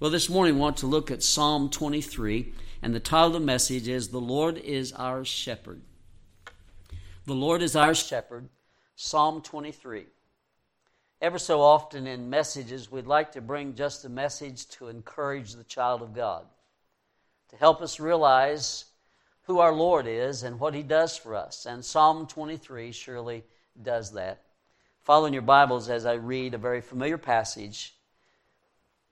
Well, this morning we want to look at Psalm 23, and the title of the message is The Lord is Our Shepherd. The Lord is Our Shepherd, Psalm 23. Ever so often in messages, we'd like to bring just a message to encourage the child of God, to help us realize who our Lord is and what He does for us. And Psalm 23 surely does that. Follow in your Bibles as I read a very familiar passage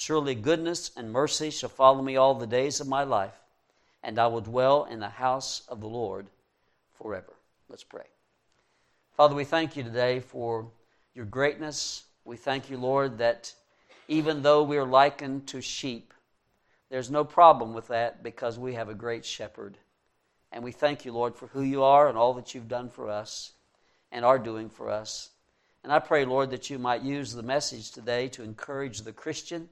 Surely goodness and mercy shall follow me all the days of my life, and I will dwell in the house of the Lord forever. Let's pray. Father, we thank you today for your greatness. We thank you, Lord, that even though we are likened to sheep, there's no problem with that because we have a great shepherd. And we thank you, Lord, for who you are and all that you've done for us and are doing for us. And I pray, Lord, that you might use the message today to encourage the Christian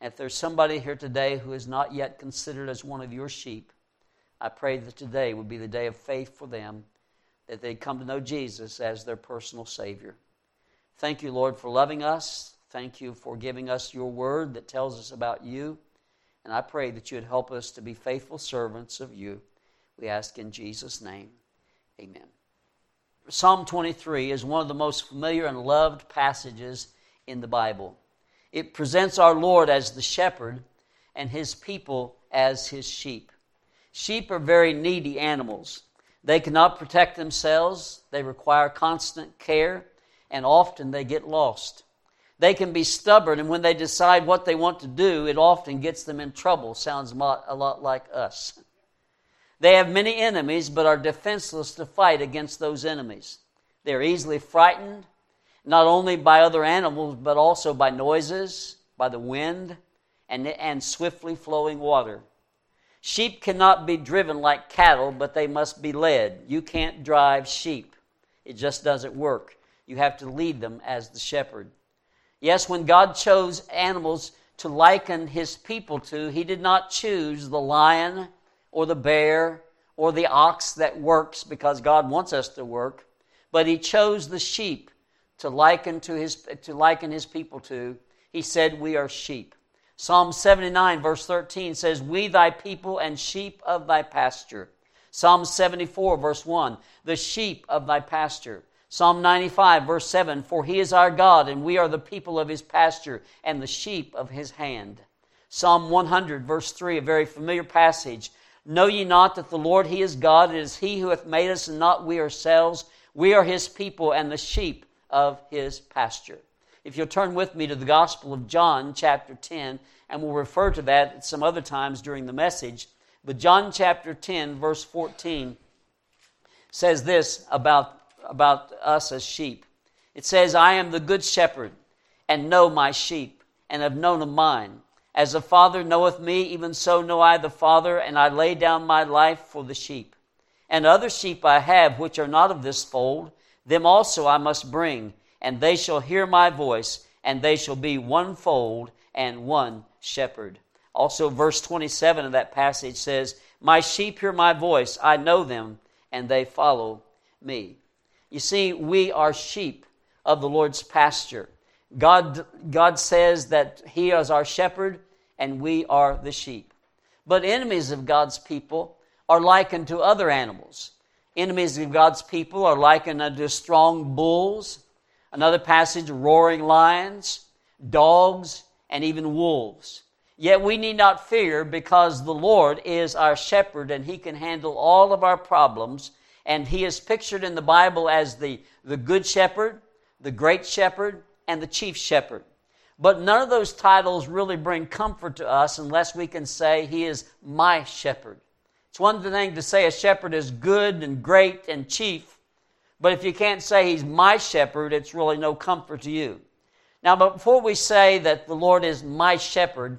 if there's somebody here today who is not yet considered as one of your sheep, I pray that today would be the day of faith for them, that they'd come to know Jesus as their personal Savior. Thank you, Lord, for loving us. Thank you for giving us your word that tells us about you. And I pray that you would help us to be faithful servants of you. We ask in Jesus' name. Amen. Psalm 23 is one of the most familiar and loved passages in the Bible. It presents our Lord as the shepherd and his people as his sheep. Sheep are very needy animals. They cannot protect themselves, they require constant care, and often they get lost. They can be stubborn, and when they decide what they want to do, it often gets them in trouble. Sounds a lot like us. They have many enemies, but are defenseless to fight against those enemies. They're easily frightened, not only by other animals, but also by noises, by the wind, and, and swiftly flowing water. Sheep cannot be driven like cattle, but they must be led. You can't drive sheep, it just doesn't work. You have to lead them as the shepherd. Yes, when God chose animals to liken his people to, he did not choose the lion or the bear or the ox that works because God wants us to work, but he chose the sheep to liken to his to liken his people to he said we are sheep. Psalm 79 verse 13 says we thy people and sheep of thy pasture. Psalm 74 verse 1 the sheep of thy pasture. Psalm 95 verse 7 for he is our god and we are the people of his pasture and the sheep of his hand. Psalm 100 verse 3 a very familiar passage. Know ye not that the lord he is god? It is he who hath made us and not we ourselves. We are his people and the sheep of his pasture. If you'll turn with me to the Gospel of John, chapter 10, and we'll refer to that at some other times during the message. But John chapter 10, verse 14, says this about, about us as sheep. It says, I am the good shepherd, and know my sheep, and have known of mine. As the Father knoweth me, even so know I the Father, and I lay down my life for the sheep. And other sheep I have, which are not of this fold, them also I must bring, and they shall hear my voice, and they shall be one fold and one shepherd. Also, verse 27 of that passage says, My sheep hear my voice, I know them, and they follow me. You see, we are sheep of the Lord's pasture. God, God says that He is our shepherd, and we are the sheep. But enemies of God's people are likened to other animals. Enemies of God's people are likened unto strong bulls. Another passage, roaring lions, dogs, and even wolves. Yet we need not fear because the Lord is our shepherd and he can handle all of our problems. And he is pictured in the Bible as the, the good shepherd, the great shepherd, and the chief shepherd. But none of those titles really bring comfort to us unless we can say he is my shepherd. It's one thing to say a shepherd is good and great and chief, but if you can't say he's my shepherd, it's really no comfort to you. Now, but before we say that the Lord is my shepherd,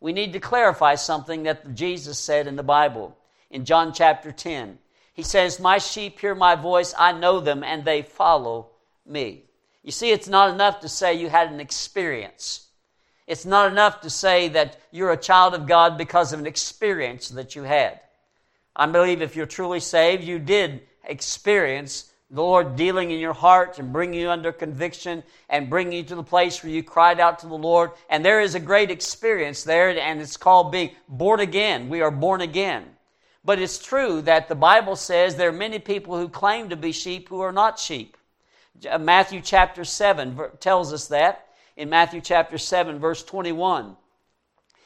we need to clarify something that Jesus said in the Bible in John chapter 10. He says, My sheep hear my voice, I know them, and they follow me. You see, it's not enough to say you had an experience. It's not enough to say that you're a child of God because of an experience that you had. I believe if you're truly saved, you did experience the Lord dealing in your heart and bringing you under conviction and bringing you to the place where you cried out to the Lord. And there is a great experience there, and it's called being born again. We are born again. But it's true that the Bible says there are many people who claim to be sheep who are not sheep. Uh, Matthew chapter 7 tells us that. In Matthew chapter 7, verse 21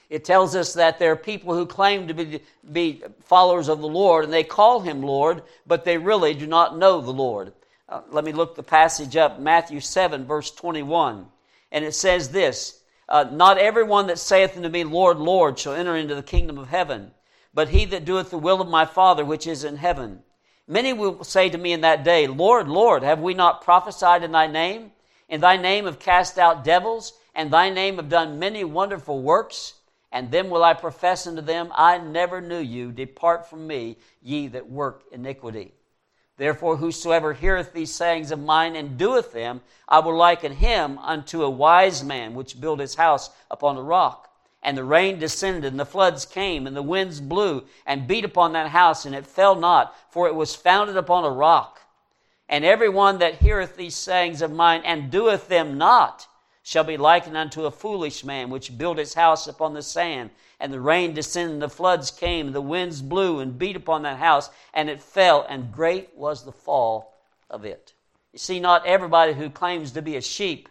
it tells us that there are people who claim to be, be followers of the Lord and they call him Lord, but they really do not know the Lord. Uh, let me look the passage up Matthew 7, verse 21. And it says this uh, Not everyone that saith unto me, Lord, Lord, shall enter into the kingdom of heaven, but he that doeth the will of my Father which is in heaven. Many will say to me in that day, Lord, Lord, have we not prophesied in thy name? In thy name have cast out devils, and thy name have done many wonderful works? And then will I profess unto them, I never knew you. Depart from me, ye that work iniquity. Therefore, whosoever heareth these sayings of mine and doeth them, I will liken him unto a wise man which built his house upon a rock. And the rain descended, and the floods came, and the winds blew and beat upon that house, and it fell not, for it was founded upon a rock. And every one that heareth these sayings of mine and doeth them not, shall be likened unto a foolish man which built his house upon the sand. And the rain descended, and the floods came, and the winds blew and beat upon that house, and it fell, and great was the fall of it. You see, not everybody who claims to be a sheep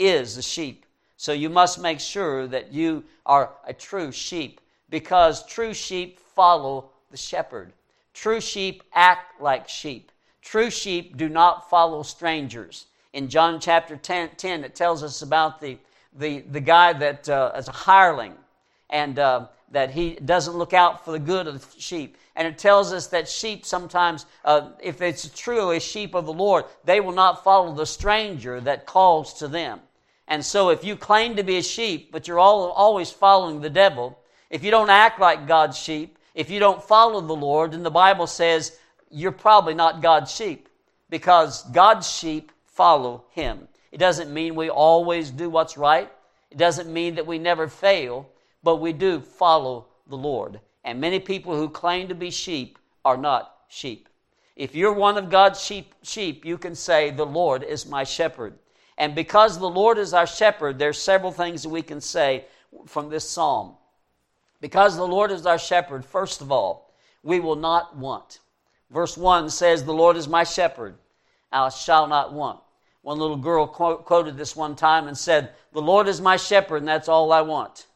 is a sheep. So you must make sure that you are a true sheep, because true sheep follow the shepherd. True sheep act like sheep. True sheep do not follow strangers in John chapter 10, 10 it tells us about the, the, the guy that uh, is a hireling and uh, that he doesn't look out for the good of the sheep. And it tells us that sheep sometimes, uh, if it's truly sheep of the Lord, they will not follow the stranger that calls to them. And so if you claim to be a sheep, but you're all, always following the devil, if you don't act like God's sheep, if you don't follow the Lord, then the Bible says you're probably not God's sheep because God's sheep follow Him. It doesn't mean we always do what's right. It doesn't mean that we never fail, but we do follow the Lord. And many people who claim to be sheep are not sheep. If you're one of God's sheep, sheep, you can say, The Lord is my shepherd. And because the Lord is our shepherd, there's several things that we can say from this psalm. Because the Lord is our shepherd, first of all, we will not want. Verse 1 says, The Lord is my shepherd, I shall not want. One little girl quoted this one time and said, The Lord is my shepherd, and that's all I want.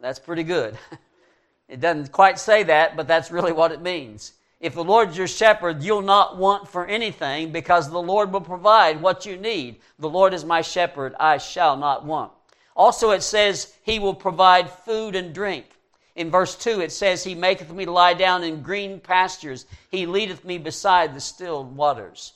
That's pretty good. it doesn't quite say that, but that's really what it means. If the Lord's your shepherd, you'll not want for anything because the Lord will provide what you need. The Lord is my shepherd, I shall not want. Also, it says, He will provide food and drink. In verse 2, it says, He maketh me lie down in green pastures. He leadeth me beside the still waters.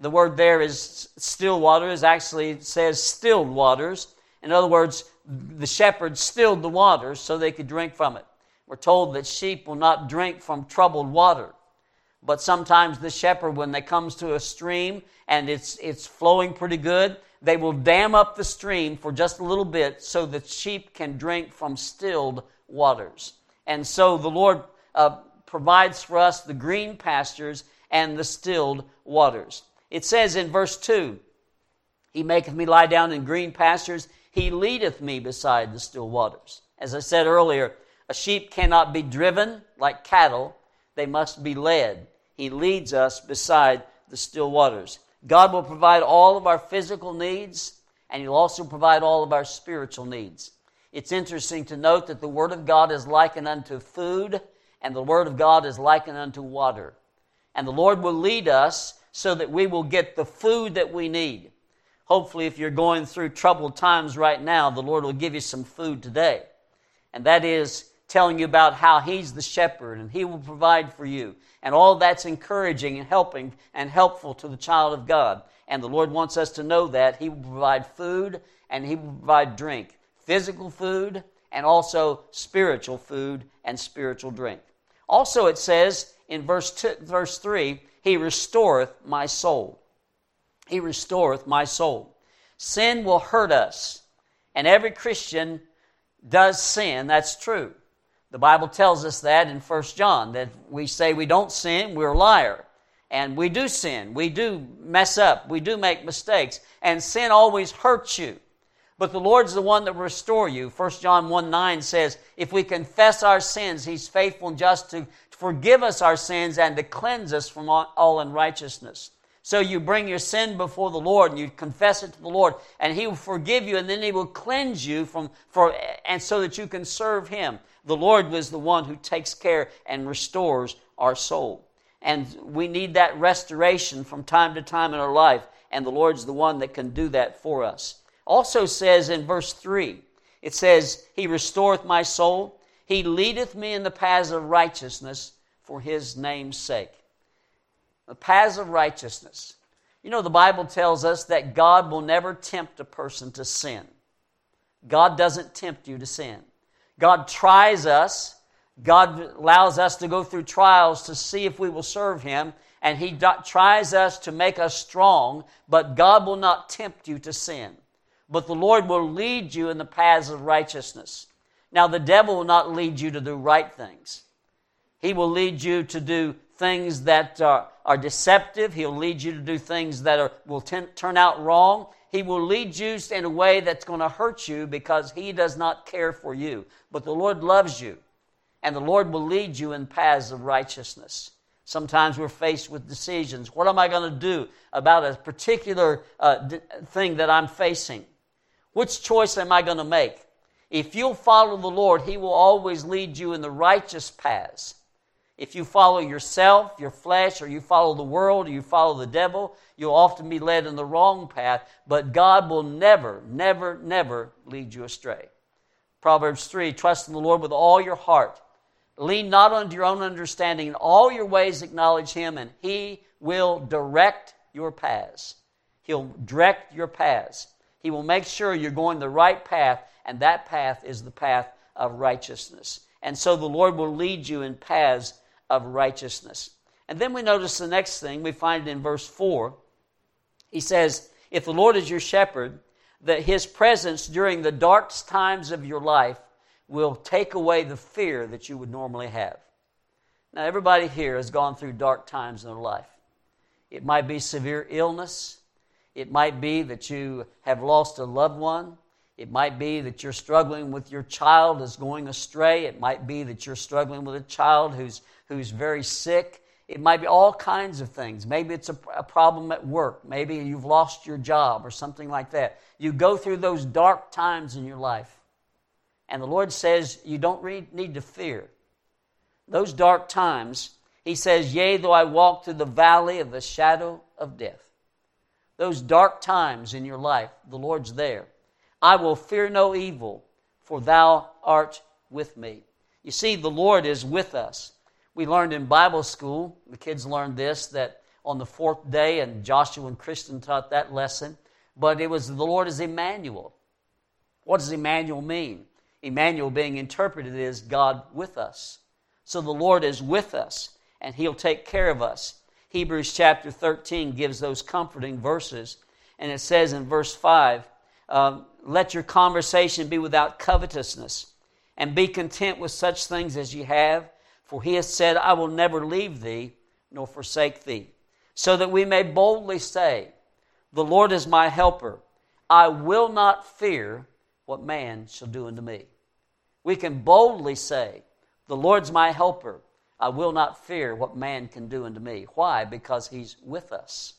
The word there is still waters, actually says stilled waters. In other words, the shepherd stilled the waters so they could drink from it. We're told that sheep will not drink from troubled water. But sometimes the shepherd, when they comes to a stream and it's, it's flowing pretty good, they will dam up the stream for just a little bit so that sheep can drink from stilled waters. And so the Lord uh, provides for us the green pastures and the stilled waters. It says in verse 2 He maketh me lie down in green pastures, He leadeth me beside the still waters. As I said earlier, a sheep cannot be driven like cattle, they must be led. He leads us beside the still waters. God will provide all of our physical needs, and He'll also provide all of our spiritual needs. It's interesting to note that the Word of God is likened unto food, and the Word of God is likened unto water. And the Lord will lead us so that we will get the food that we need. Hopefully, if you're going through troubled times right now, the Lord will give you some food today. And that is telling you about how He's the shepherd and He will provide for you. And all that's encouraging and helping and helpful to the child of God. And the Lord wants us to know that He will provide food and He will provide drink physical food and also spiritual food and spiritual drink. Also, it says in verse, two, verse 3 He restoreth my soul. He restoreth my soul. Sin will hurt us, and every Christian does sin. That's true. The Bible tells us that in 1 John, that we say we don't sin, we're a liar. And we do sin. We do mess up. We do make mistakes. And sin always hurts you. But the Lord's the one that will restore you. 1 John 1 9 says, If we confess our sins, He's faithful and just to forgive us our sins and to cleanse us from all unrighteousness. So you bring your sin before the Lord and you confess it to the Lord, and He will forgive you, and then He will cleanse you from for and so that you can serve Him. The Lord was the one who takes care and restores our soul. And we need that restoration from time to time in our life, and the Lord's the one that can do that for us. Also says in verse 3, it says, He restoreth my soul, He leadeth me in the paths of righteousness for His name's sake. The paths of righteousness. You know, the Bible tells us that God will never tempt a person to sin. God doesn't tempt you to sin. God tries us God allows us to go through trials to see if we will serve Him, and He do- tries us to make us strong, but God will not tempt you to sin. But the Lord will lead you in the paths of righteousness. Now, the devil will not lead you to do right things. He will lead you to do things that are, are deceptive. He'll lead you to do things that are, will t- turn out wrong. He will lead you in a way that's going to hurt you because he does not care for you. But the Lord loves you and the Lord will lead you in paths of righteousness. Sometimes we're faced with decisions. What am I going to do about a particular uh, d- thing that I'm facing? Which choice am I going to make? If you'll follow the Lord, He will always lead you in the righteous paths. If you follow yourself, your flesh, or you follow the world, or you follow the devil, you'll often be led in the wrong path, but God will never, never, never lead you astray. Proverbs 3 Trust in the Lord with all your heart Lean not unto your own understanding. In all your ways acknowledge him, and he will direct your paths. He'll direct your paths. He will make sure you're going the right path, and that path is the path of righteousness. And so the Lord will lead you in paths of righteousness. And then we notice the next thing, we find it in verse 4. He says, If the Lord is your shepherd, that his presence during the darkest times of your life will take away the fear that you would normally have. Now, everybody here has gone through dark times in their life. It might be severe illness. It might be that you have lost a loved one. It might be that you're struggling with your child is going astray. It might be that you're struggling with a child who's, who's very sick. It might be all kinds of things. Maybe it's a, a problem at work. Maybe you've lost your job or something like that. You go through those dark times in your life. And the Lord says, You don't need to fear. Those dark times, He says, Yea, though I walk through the valley of the shadow of death. Those dark times in your life, the Lord's there. I will fear no evil, for thou art with me. You see, the Lord is with us. We learned in Bible school, the kids learned this, that on the fourth day, and Joshua and Kristen taught that lesson, but it was the Lord is Emmanuel. What does Emmanuel mean? Emmanuel being interpreted is God with us. So the Lord is with us, and He'll take care of us. Hebrews chapter 13 gives those comforting verses, and it says in verse 5 um, Let your conversation be without covetousness, and be content with such things as you have, for He has said, I will never leave thee nor forsake thee. So that we may boldly say, The Lord is my helper. I will not fear what man shall do unto me. We can boldly say, The Lord's my helper. I will not fear what man can do unto me. Why? Because he's with us.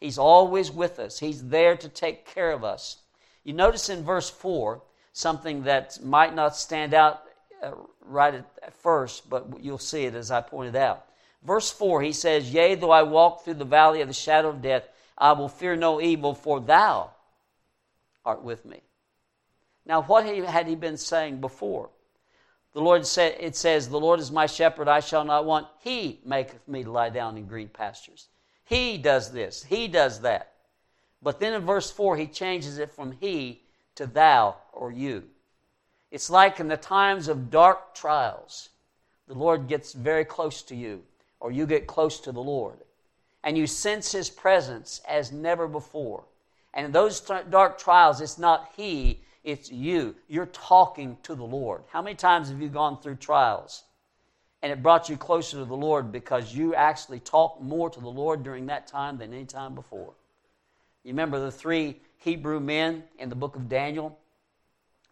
He's always with us. He's there to take care of us. You notice in verse 4 something that might not stand out uh, right at first, but you'll see it as I pointed out. Verse 4, he says, Yea, though I walk through the valley of the shadow of death, I will fear no evil, for thou art with me. Now, what had he been saying before? The Lord said, it says, The Lord is my shepherd, I shall not want. He maketh me to lie down in green pastures. He does this, he does that. But then in verse 4, he changes it from he to thou or you. It's like in the times of dark trials, the Lord gets very close to you, or you get close to the Lord, and you sense His presence as never before. And in those dark trials, it's not He, it's you. You're talking to the Lord. How many times have you gone through trials? And it brought you closer to the Lord because you actually talked more to the Lord during that time than any time before. You remember the three Hebrew men in the book of Daniel?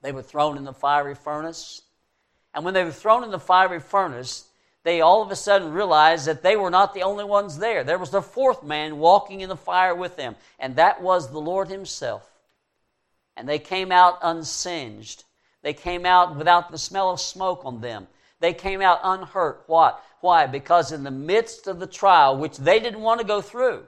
They were thrown in the fiery furnace. And when they were thrown in the fiery furnace, they all of a sudden realized that they were not the only ones there. There was the fourth man walking in the fire with them, and that was the Lord Himself. And they came out unsinged. They came out without the smell of smoke on them. They came out unhurt. What? Why? Because in the midst of the trial, which they didn't want to go through,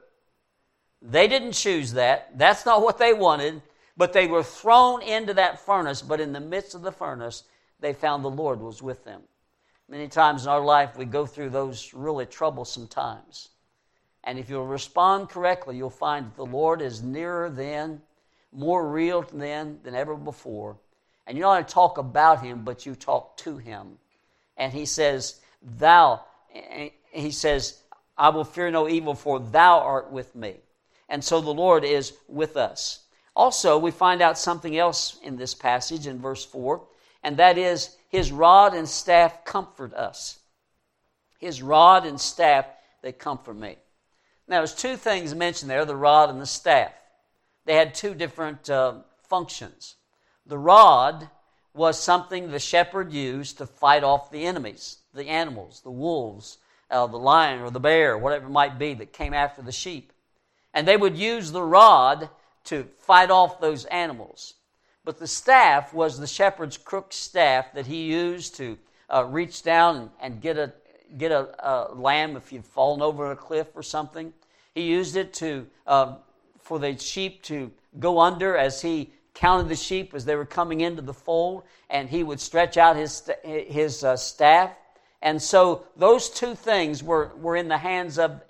they didn't choose that. That's not what they wanted. But they were thrown into that furnace. But in the midst of the furnace, they found the Lord was with them. Many times in our life, we go through those really troublesome times. And if you'll respond correctly, you'll find that the Lord is nearer then, more real then than ever before. And you don't only talk about Him, but you talk to Him and he says, Thou, he says, I will fear no evil, for thou art with me. And so the Lord is with us. Also, we find out something else in this passage in verse 4, and that is his rod and staff comfort us. His rod and staff, they comfort me. Now, there's two things mentioned there the rod and the staff. They had two different uh, functions. The rod was something the shepherd used to fight off the enemies, the animals, the wolves, uh, the lion or the bear, whatever it might be that came after the sheep. And they would use the rod to fight off those animals. But the staff was the shepherd's crook staff that he used to uh, reach down and, get, a, get a, a, lamb if you'd fallen over a cliff or something. He used it to, uh, for the sheep to go under as he counted the sheep as they were coming into the fold, and he would stretch out his, his uh, staff. And so those two things were, were in the hands of,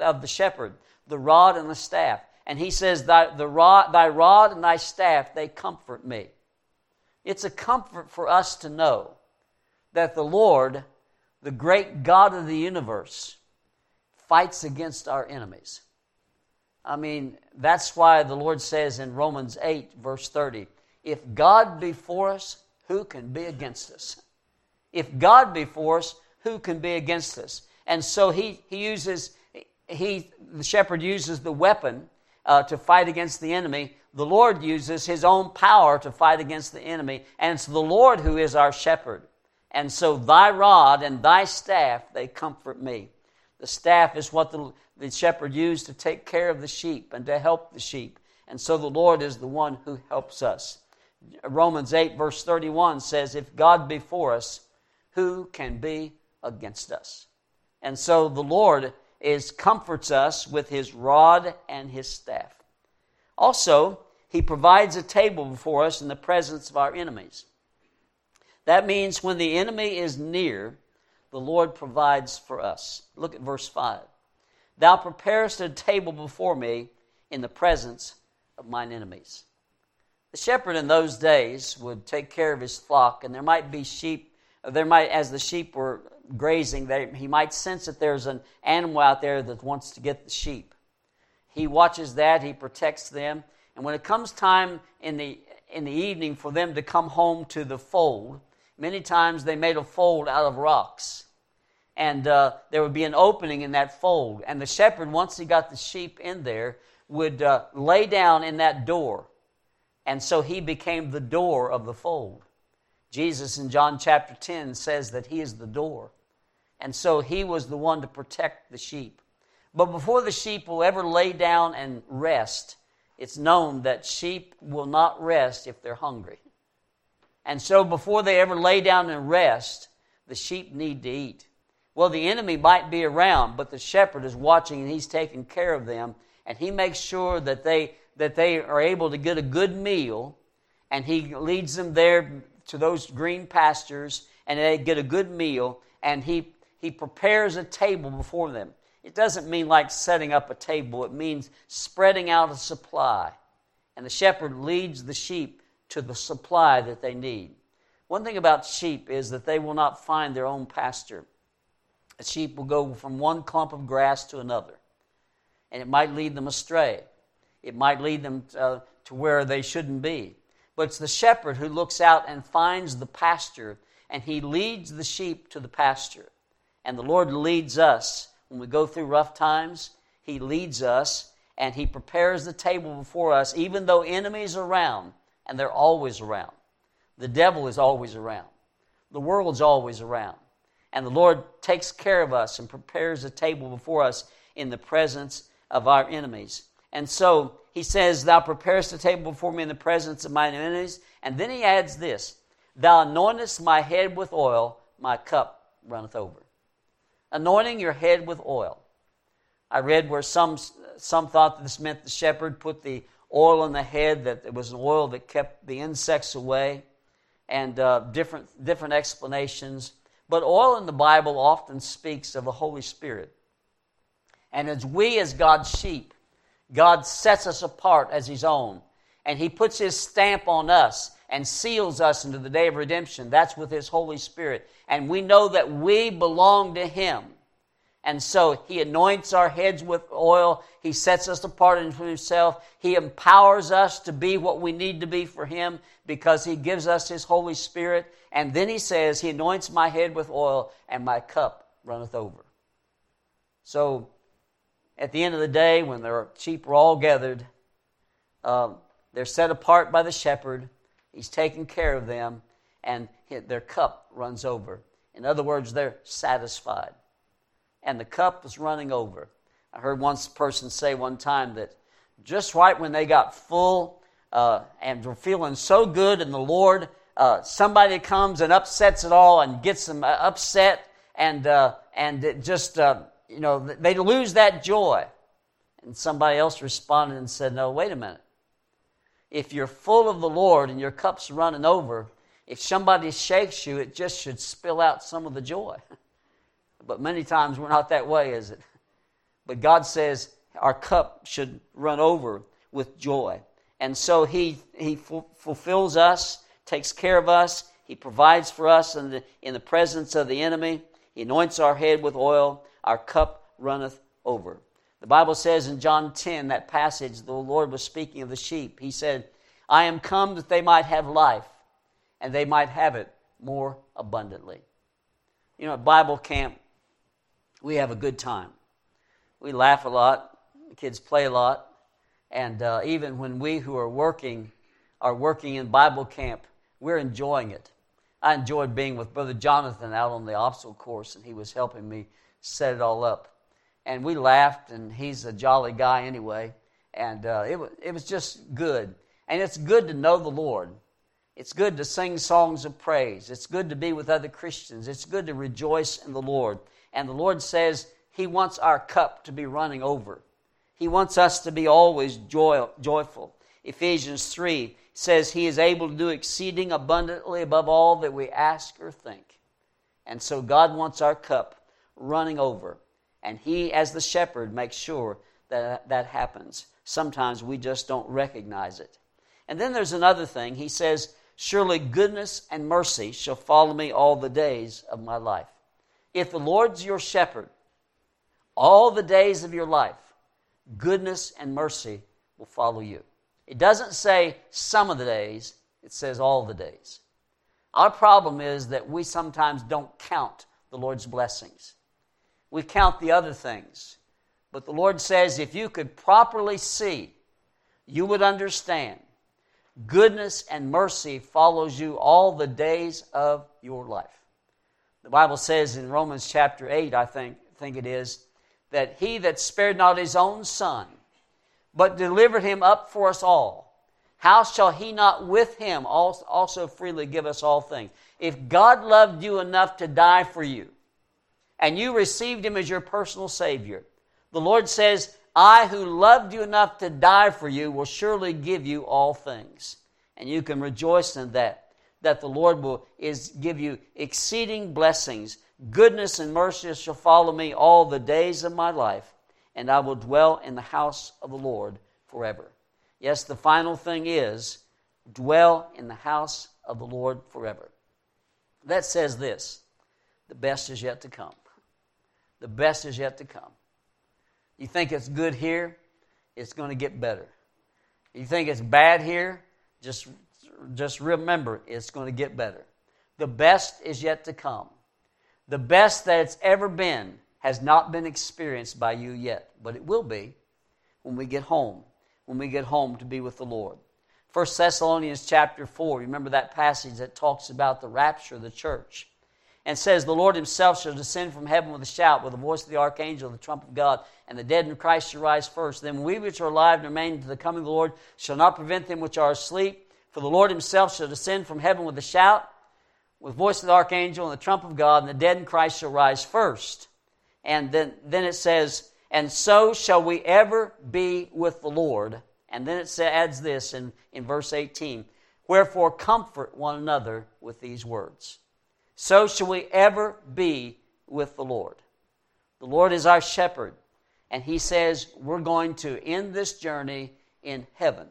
of the shepherd, the rod and the staff. And he says, thy, the rod, thy rod and thy staff, they comfort me. It's a comfort for us to know that the Lord, the great God of the universe, fights against our enemies. I mean, that's why the Lord says in Romans 8, verse 30, if God be for us, who can be against us? If God be for us, who can be against us? And so he, he uses, he, the shepherd uses the weapon uh, to fight against the enemy. The Lord uses his own power to fight against the enemy. And it's the Lord who is our shepherd. And so thy rod and thy staff, they comfort me. The staff is what the, the shepherd used to take care of the sheep and to help the sheep. And so the Lord is the one who helps us. Romans 8, verse 31 says, If God be for us, who can be against us? And so the Lord is comforts us with his rod and his staff. Also, he provides a table before us in the presence of our enemies. That means when the enemy is near, the Lord provides for us. Look at verse 5. Thou preparest a table before me in the presence of mine enemies. The shepherd in those days would take care of his flock, and there might be sheep. There might, as the sheep were grazing, they, he might sense that there's an animal out there that wants to get the sheep. He watches that. He protects them, and when it comes time in the in the evening for them to come home to the fold, many times they made a fold out of rocks and uh, there would be an opening in that fold. And the shepherd, once he got the sheep in there, would uh, lay down in that door. And so he became the door of the fold. Jesus in John chapter 10 says that he is the door. And so he was the one to protect the sheep. But before the sheep will ever lay down and rest, it's known that sheep will not rest if they're hungry. And so before they ever lay down and rest, the sheep need to eat. Well, the enemy might be around, but the shepherd is watching and he's taking care of them, and he makes sure that they that they are able to get a good meal, and he leads them there to those green pastures, and they get a good meal, and he he prepares a table before them. It doesn't mean like setting up a table, it means spreading out a supply. And the shepherd leads the sheep to the supply that they need. One thing about sheep is that they will not find their own pasture. A sheep will go from one clump of grass to another, and it might lead them astray. It might lead them uh, to where they shouldn't be. But it's the shepherd who looks out and finds the pasture, and he leads the sheep to the pasture. And the Lord leads us when we go through rough times. He leads us and He prepares the table before us, even though enemies are around, and they're always around. The devil is always around, the world's always around. And the Lord takes care of us and prepares a table before us in the presence of our enemies. And so he says, Thou preparest a table before me in the presence of mine enemies. And then he adds this Thou anointest my head with oil, my cup runneth over. Anointing your head with oil. I read where some, some thought that this meant the shepherd put the oil on the head, that it was an oil that kept the insects away, and uh, different, different explanations. But oil in the Bible often speaks of the Holy Spirit. And as we, as God's sheep, God sets us apart as His own. And He puts His stamp on us and seals us into the day of redemption. That's with His Holy Spirit. And we know that we belong to Him. And so he anoints our heads with oil. He sets us apart into himself. He empowers us to be what we need to be for him because he gives us his Holy Spirit. And then he says, He anoints my head with oil, and my cup runneth over. So at the end of the day, when the sheep are all gathered, um, they're set apart by the shepherd. He's taking care of them, and their cup runs over. In other words, they're satisfied and the cup is running over. I heard one person say one time that just right when they got full uh, and were feeling so good in the Lord, uh, somebody comes and upsets it all and gets them uh, upset, and uh, and it just uh, you know they lose that joy. And somebody else responded and said, "No, wait a minute. If you're full of the Lord and your cup's running over, if somebody shakes you, it just should spill out some of the joy." But many times we're not that way, is it? But God says our cup should run over with joy. And so He, he fulfills us, takes care of us, He provides for us in the, in the presence of the enemy. He anoints our head with oil, our cup runneth over. The Bible says in John 10, that passage, the Lord was speaking of the sheep. He said, I am come that they might have life, and they might have it more abundantly. You know, at Bible camp, we have a good time. We laugh a lot, the kids play a lot, and uh, even when we who are working are working in Bible camp, we're enjoying it. I enjoyed being with Brother Jonathan out on the obstacle course, and he was helping me set it all up. And we laughed, and he's a jolly guy anyway, and uh, it, was, it was just good. And it's good to know the Lord. It's good to sing songs of praise. It's good to be with other Christians. It's good to rejoice in the Lord. And the Lord says He wants our cup to be running over. He wants us to be always joy, joyful. Ephesians 3 says He is able to do exceeding abundantly above all that we ask or think. And so God wants our cup running over. And He, as the shepherd, makes sure that that happens. Sometimes we just don't recognize it. And then there's another thing. He says, Surely goodness and mercy shall follow me all the days of my life. If the Lord's your shepherd, all the days of your life, goodness and mercy will follow you. It doesn't say some of the days, it says all the days. Our problem is that we sometimes don't count the Lord's blessings. We count the other things. But the Lord says if you could properly see, you would understand. Goodness and mercy follows you all the days of your life. The Bible says in Romans chapter 8, I think, think it is, that he that spared not his own son, but delivered him up for us all, how shall he not with him also freely give us all things? If God loved you enough to die for you, and you received him as your personal Savior, the Lord says, I who loved you enough to die for you will surely give you all things. And you can rejoice in that that the Lord will is give you exceeding blessings. Goodness and mercy shall follow me all the days of my life, and I will dwell in the house of the Lord forever. Yes, the final thing is dwell in the house of the Lord forever. that says this the best is yet to come. The best is yet to come. You think it's good here, it's going to get better. You think it's bad here, just, just remember it's going to get better. The best is yet to come. The best that it's ever been has not been experienced by you yet, but it will be when we get home, when we get home to be with the Lord. 1 Thessalonians chapter 4, remember that passage that talks about the rapture of the church and says, The Lord himself shall descend from heaven with a shout, with the voice of the archangel, the trump of God, and the dead in Christ shall rise first. Then we which are alive and remain to the coming of the Lord shall not prevent them which are asleep. For the Lord himself shall descend from heaven with a shout, with the voice of the archangel, and the trump of God, and the dead in Christ shall rise first. And then, then it says, And so shall we ever be with the Lord. And then it adds this in, in verse 18 Wherefore comfort one another with these words so shall we ever be with the Lord. The Lord is our shepherd, and He says we're going to end this journey in heaven.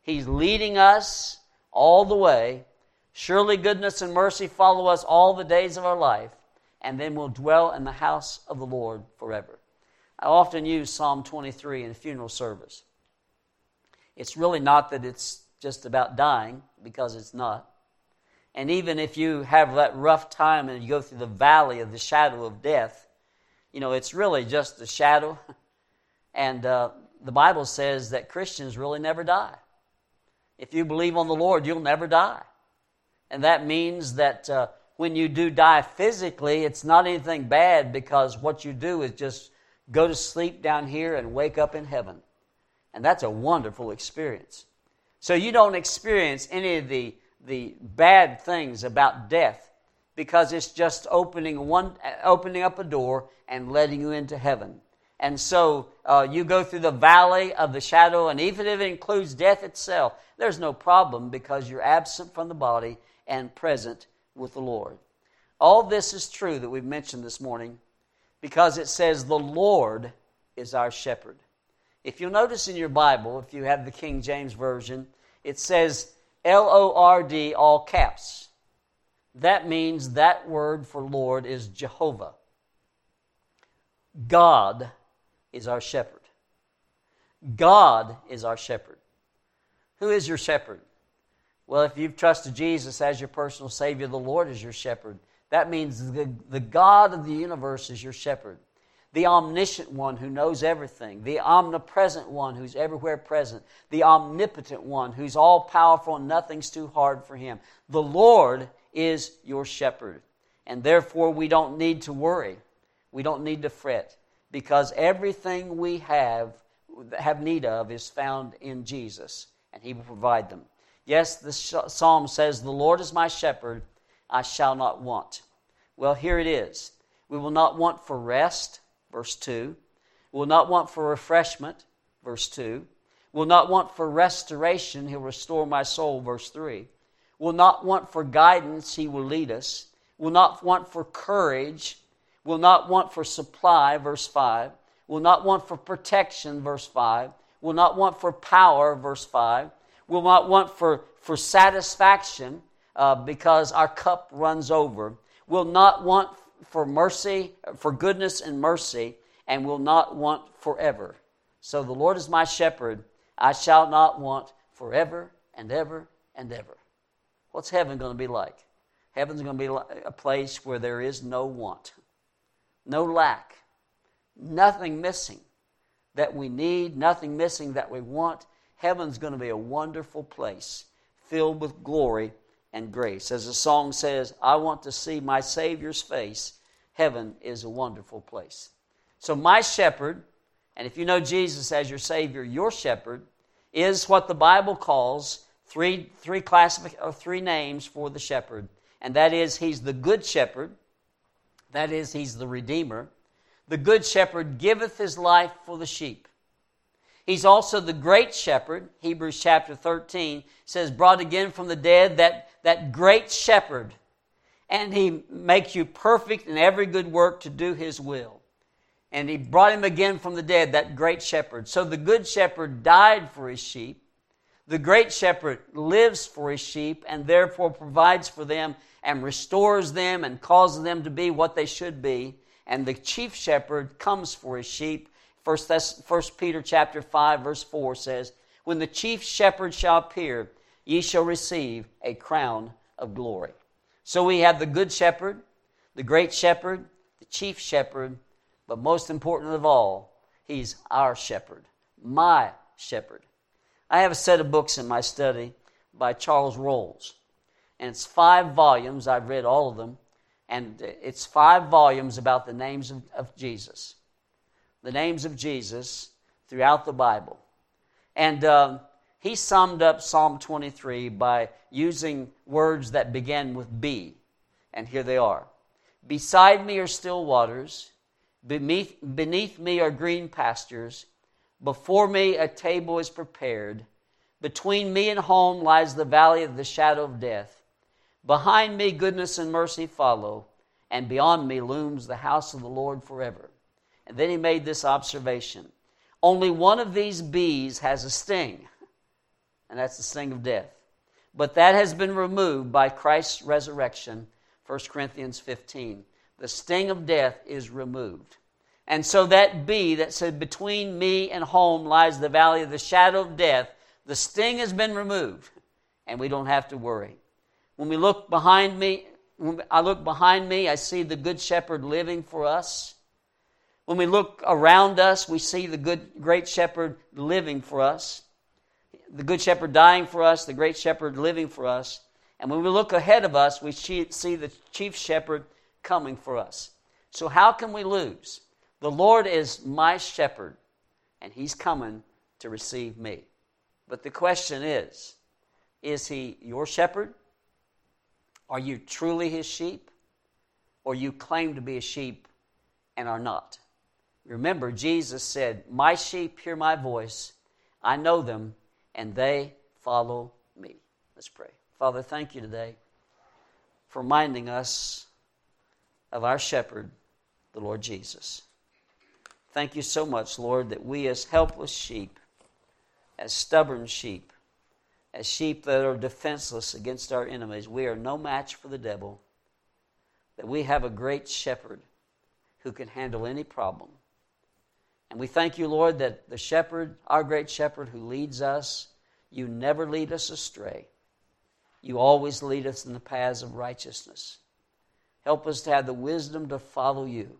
He's leading us all the way. Surely goodness and mercy follow us all the days of our life, and then we'll dwell in the house of the Lord forever. I often use Psalm 23 in funeral service. It's really not that it's just about dying, because it's not. And even if you have that rough time and you go through the valley of the shadow of death, you know, it's really just a shadow. And uh, the Bible says that Christians really never die. If you believe on the Lord, you'll never die. And that means that uh, when you do die physically, it's not anything bad because what you do is just go to sleep down here and wake up in heaven. And that's a wonderful experience. So you don't experience any of the the bad things about death because it's just opening one opening up a door and letting you into heaven. And so uh, you go through the valley of the shadow and even if it includes death itself there's no problem because you're absent from the body and present with the lord. All this is true that we've mentioned this morning because it says the lord is our shepherd. If you'll notice in your bible if you have the king james version it says L O R D, all caps. That means that word for Lord is Jehovah. God is our shepherd. God is our shepherd. Who is your shepherd? Well, if you've trusted Jesus as your personal Savior, the Lord is your shepherd. That means the, the God of the universe is your shepherd the omniscient one who knows everything, the omnipresent one who's everywhere present, the omnipotent one who's all powerful and nothing's too hard for him. The Lord is your shepherd. And therefore, we don't need to worry. We don't need to fret because everything we have, have need of is found in Jesus, and He will provide them. Yes, the psalm says, The Lord is my shepherd, I shall not want. Well, here it is. We will not want for rest verse 2. Will not want for refreshment, verse 2. Will not want for restoration, he'll restore my soul, verse 3. Will not want for guidance, he will lead us. Will not want for courage, will not want for supply, verse 5. Will not want for protection, verse 5. Will not want for power, verse 5. Will not want for, for satisfaction uh, because our cup runs over. Will not want for mercy, for goodness and mercy, and will not want forever. So the Lord is my shepherd, I shall not want forever and ever and ever. What's heaven going to be like? Heaven's going to be a place where there is no want, no lack, nothing missing that we need, nothing missing that we want. Heaven's going to be a wonderful place filled with glory and grace. As the song says, I want to see my Savior's face. Heaven is a wonderful place. So, my shepherd, and if you know Jesus as your Savior, your shepherd, is what the Bible calls three, three, classific, or three names for the shepherd. And that is, he's the good shepherd. That is, he's the redeemer. The good shepherd giveth his life for the sheep. He's also the great shepherd. Hebrews chapter 13 says, brought again from the dead, that, that great shepherd. And he makes you perfect in every good work to do his will. And he brought him again from the dead, that great shepherd. So the good shepherd died for his sheep. The great shepherd lives for his sheep and therefore provides for them and restores them and causes them to be what they should be. And the chief shepherd comes for his sheep. First, First Peter chapter 5, verse 4 says, When the chief shepherd shall appear, ye shall receive a crown of glory. So we have the good shepherd, the great shepherd, the chief shepherd, but most important of all, he's our shepherd, my shepherd. I have a set of books in my study by Charles Rolls and it's five volumes. I've read all of them, and it's five volumes about the names of, of Jesus, the names of Jesus throughout the Bible. And um, he summed up Psalm 23 by using words that began with B, and here they are Beside me are still waters, beneath, beneath me are green pastures, before me a table is prepared. Between me and home lies the valley of the shadow of death. Behind me, goodness and mercy follow, and beyond me looms the house of the Lord forever. And then he made this observation Only one of these bees has a sting, and that's the sting of death. But that has been removed by Christ's resurrection, 1 Corinthians 15. The sting of death is removed. And so that bee that said, Between me and home lies the valley of the shadow of death, the sting has been removed, and we don't have to worry. When we look behind me, when I look behind me, I see the Good Shepherd living for us. When we look around us, we see the good, great shepherd living for us. The good shepherd dying for us, the great shepherd living for us. And when we look ahead of us, we see the chief shepherd coming for us. So, how can we lose? The Lord is my shepherd, and he's coming to receive me. But the question is is he your shepherd? Are you truly his sheep? Or you claim to be a sheep and are not? Remember, Jesus said, My sheep hear my voice, I know them, and they follow me. Let's pray. Father, thank you today for reminding us of our shepherd, the Lord Jesus. Thank you so much, Lord, that we, as helpless sheep, as stubborn sheep, as sheep that are defenseless against our enemies. We are no match for the devil. That we have a great shepherd who can handle any problem. And we thank you, Lord, that the shepherd, our great shepherd who leads us, you never lead us astray. You always lead us in the paths of righteousness. Help us to have the wisdom to follow you,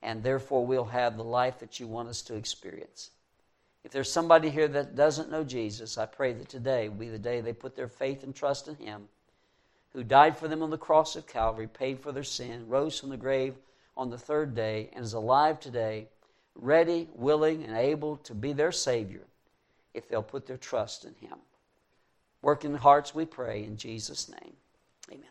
and therefore we'll have the life that you want us to experience. If there's somebody here that doesn't know Jesus, I pray that today will be the day they put their faith and trust in Him, who died for them on the cross of Calvary, paid for their sin, rose from the grave on the third day, and is alive today, ready, willing, and able to be their Savior if they'll put their trust in Him. Work in the hearts, we pray, in Jesus' name. Amen.